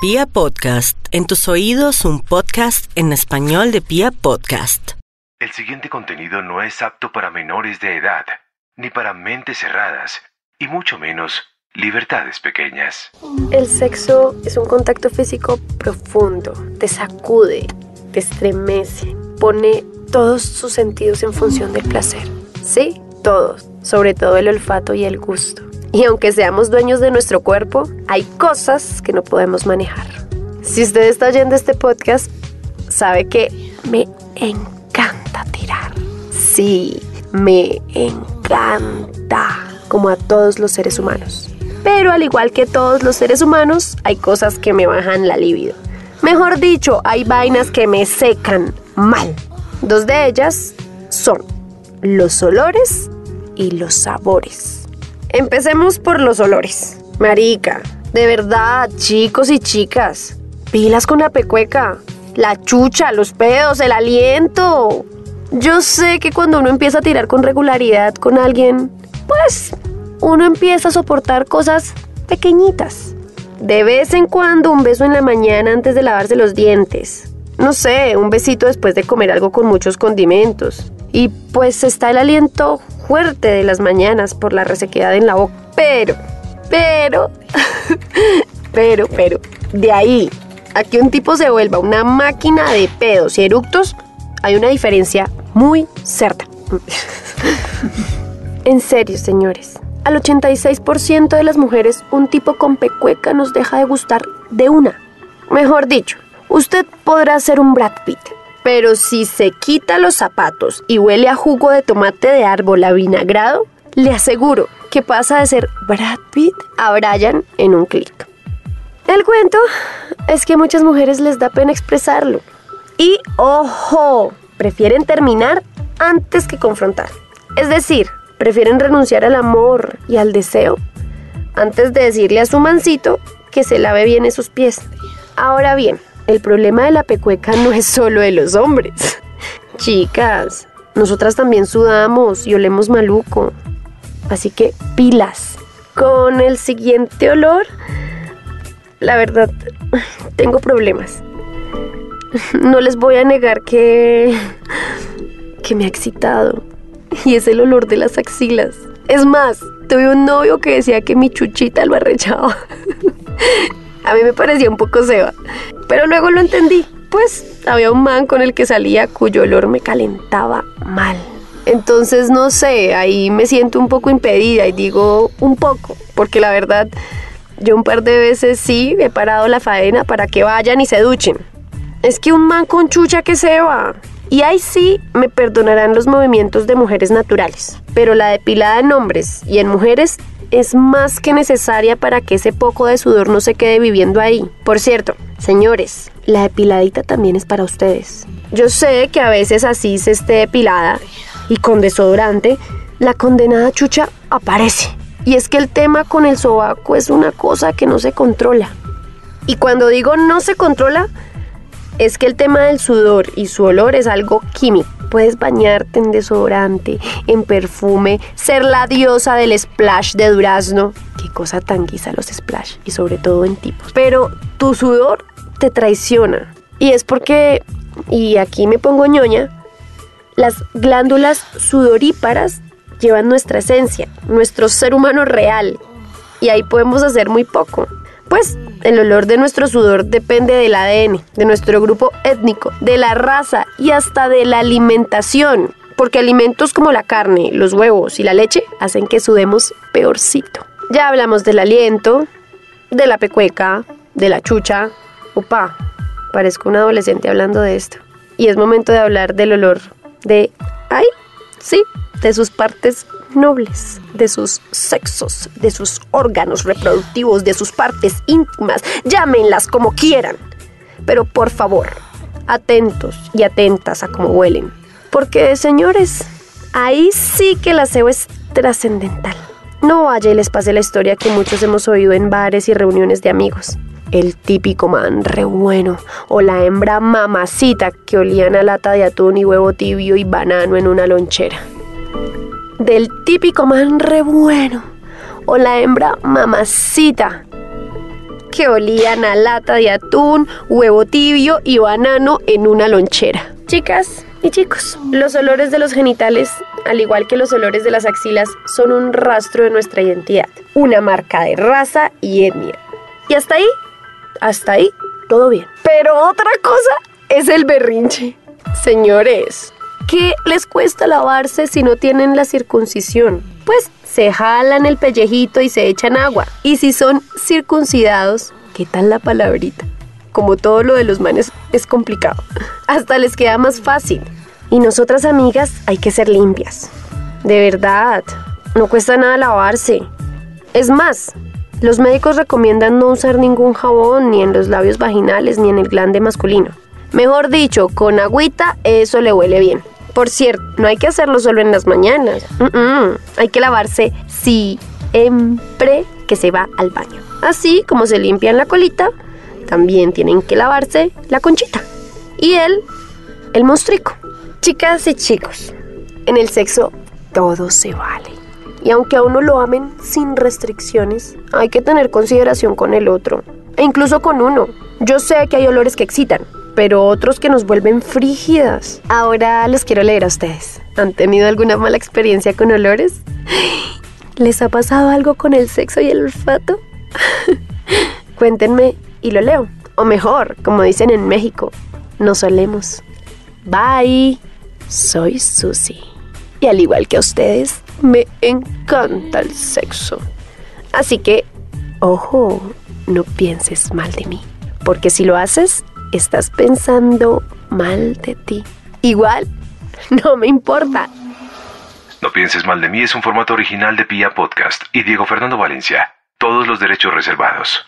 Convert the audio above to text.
Pia Podcast, en tus oídos un podcast en español de Pia Podcast. El siguiente contenido no es apto para menores de edad, ni para mentes cerradas, y mucho menos libertades pequeñas. El sexo es un contacto físico profundo, te sacude, te estremece, pone todos sus sentidos en función del placer. Sí, todos, sobre todo el olfato y el gusto. Y aunque seamos dueños de nuestro cuerpo, hay cosas que no podemos manejar. Si usted está oyendo este podcast, sabe que me encanta tirar. Sí, me encanta, como a todos los seres humanos. Pero al igual que todos los seres humanos, hay cosas que me bajan la libido. Mejor dicho, hay vainas que me secan mal. Dos de ellas son los olores y los sabores. Empecemos por los olores. Marica, de verdad, chicos y chicas, pilas con la pecueca, la chucha, los pedos, el aliento. Yo sé que cuando uno empieza a tirar con regularidad con alguien, pues uno empieza a soportar cosas pequeñitas. De vez en cuando un beso en la mañana antes de lavarse los dientes. No sé, un besito después de comer algo con muchos condimentos. Y pues está el aliento fuerte de las mañanas por la resequedad en la boca. Pero, pero, pero, pero, de ahí a que un tipo se vuelva una máquina de pedos y eructos, hay una diferencia muy certa. en serio, señores. Al 86% de las mujeres, un tipo con pecueca nos deja de gustar de una. Mejor dicho, usted podrá ser un Brad Pitt, pero si se quita los zapatos y huele a jugo de tomate de árbol avinagrado, le aseguro que pasa de ser Brad Pitt a Brian en un clic. El cuento es que a muchas mujeres les da pena expresarlo. Y ojo, prefieren terminar antes que confrontar. Es decir, prefieren renunciar al amor y al deseo antes de decirle a su mancito que se lave bien esos pies. Ahora bien, el problema de la pecueca no es solo de los hombres. Chicas, nosotras también sudamos y olemos maluco. Así que pilas. Con el siguiente olor, la verdad, tengo problemas. No les voy a negar que... que me ha excitado. Y es el olor de las axilas. Es más, tuve un novio que decía que mi chuchita lo arrechaba. A mí me parecía un poco seba. Pero luego lo entendí. Pues había un man con el que salía cuyo olor me calentaba mal. Entonces, no sé, ahí me siento un poco impedida y digo un poco, porque la verdad, yo un par de veces sí he parado la faena para que vayan y se duchen. Es que un man con chucha que se va. Y ahí sí me perdonarán los movimientos de mujeres naturales, pero la depilada en hombres y en mujeres es más que necesaria para que ese poco de sudor no se quede viviendo ahí. Por cierto, señores, la depiladita también es para ustedes. Yo sé que a veces así se esté depilada y con desodorante, la condenada chucha aparece. Y es que el tema con el sobaco es una cosa que no se controla. Y cuando digo no se controla, es que el tema del sudor y su olor es algo químico. Puedes bañarte en desodorante, en perfume, ser la diosa del splash de durazno. Qué cosa tan guisa los splash y sobre todo en tipos. Pero tu sudor te traiciona. Y es porque, y aquí me pongo ñoña, las glándulas sudoríparas llevan nuestra esencia, nuestro ser humano real. Y ahí podemos hacer muy poco. Pues el olor de nuestro sudor depende del ADN, de nuestro grupo étnico, de la raza y hasta de la alimentación. Porque alimentos como la carne, los huevos y la leche hacen que sudemos peorcito. Ya hablamos del aliento, de la pecueca, de la chucha. Opa, parezco un adolescente hablando de esto. Y es momento de hablar del olor de... ¡Ay! Sí, de sus partes nobles, de sus sexos, de sus órganos reproductivos, de sus partes íntimas, llámenlas como quieran. Pero por favor, atentos y atentas a cómo huelen. Porque, señores, ahí sí que el aseo es trascendental. No vaya y les pase la historia que muchos hemos oído en bares y reuniones de amigos. El típico man re bueno o la hembra mamacita que olían a lata de atún y huevo tibio y banano en una lonchera del típico man re bueno o la hembra mamacita que olían a lata de atún, huevo tibio y banano en una lonchera. Chicas y chicos, los olores de los genitales, al igual que los olores de las axilas, son un rastro de nuestra identidad, una marca de raza y etnia. Y hasta ahí, hasta ahí, todo bien. Pero otra cosa es el berrinche. Señores, ¿qué les cuesta lavarse si no tienen la circuncisión? Pues se jalan el pellejito y se echan agua. Y si son circuncidados, ¿qué tal la palabrita? Como todo lo de los manes es complicado. Hasta les queda más fácil. Y nosotras amigas hay que ser limpias. De verdad, no cuesta nada lavarse. Es más, los médicos recomiendan no usar ningún jabón ni en los labios vaginales ni en el glande masculino. Mejor dicho, con agüita eso le huele bien. Por cierto, no hay que hacerlo solo en las mañanas. Hay que lavarse siempre que se va al baño. Así como se limpian la colita, también tienen que lavarse la conchita. Y él, el monstrico. Chicas y chicos, en el sexo todo se vale. Y aunque a uno lo amen sin restricciones, hay que tener consideración con el otro. E incluso con uno. Yo sé que hay olores que excitan, pero otros que nos vuelven frígidas. Ahora los quiero leer a ustedes. ¿Han tenido alguna mala experiencia con olores? ¿Les ha pasado algo con el sexo y el olfato? Cuéntenme y lo leo. O mejor, como dicen en México, nos olemos. Bye. Soy Susi. Y al igual que a ustedes, me encanta el sexo. Así que, ojo, no pienses mal de mí. Porque si lo haces, estás pensando mal de ti. Igual, no me importa. No pienses mal de mí es un formato original de Pia Podcast y Diego Fernando Valencia. Todos los derechos reservados.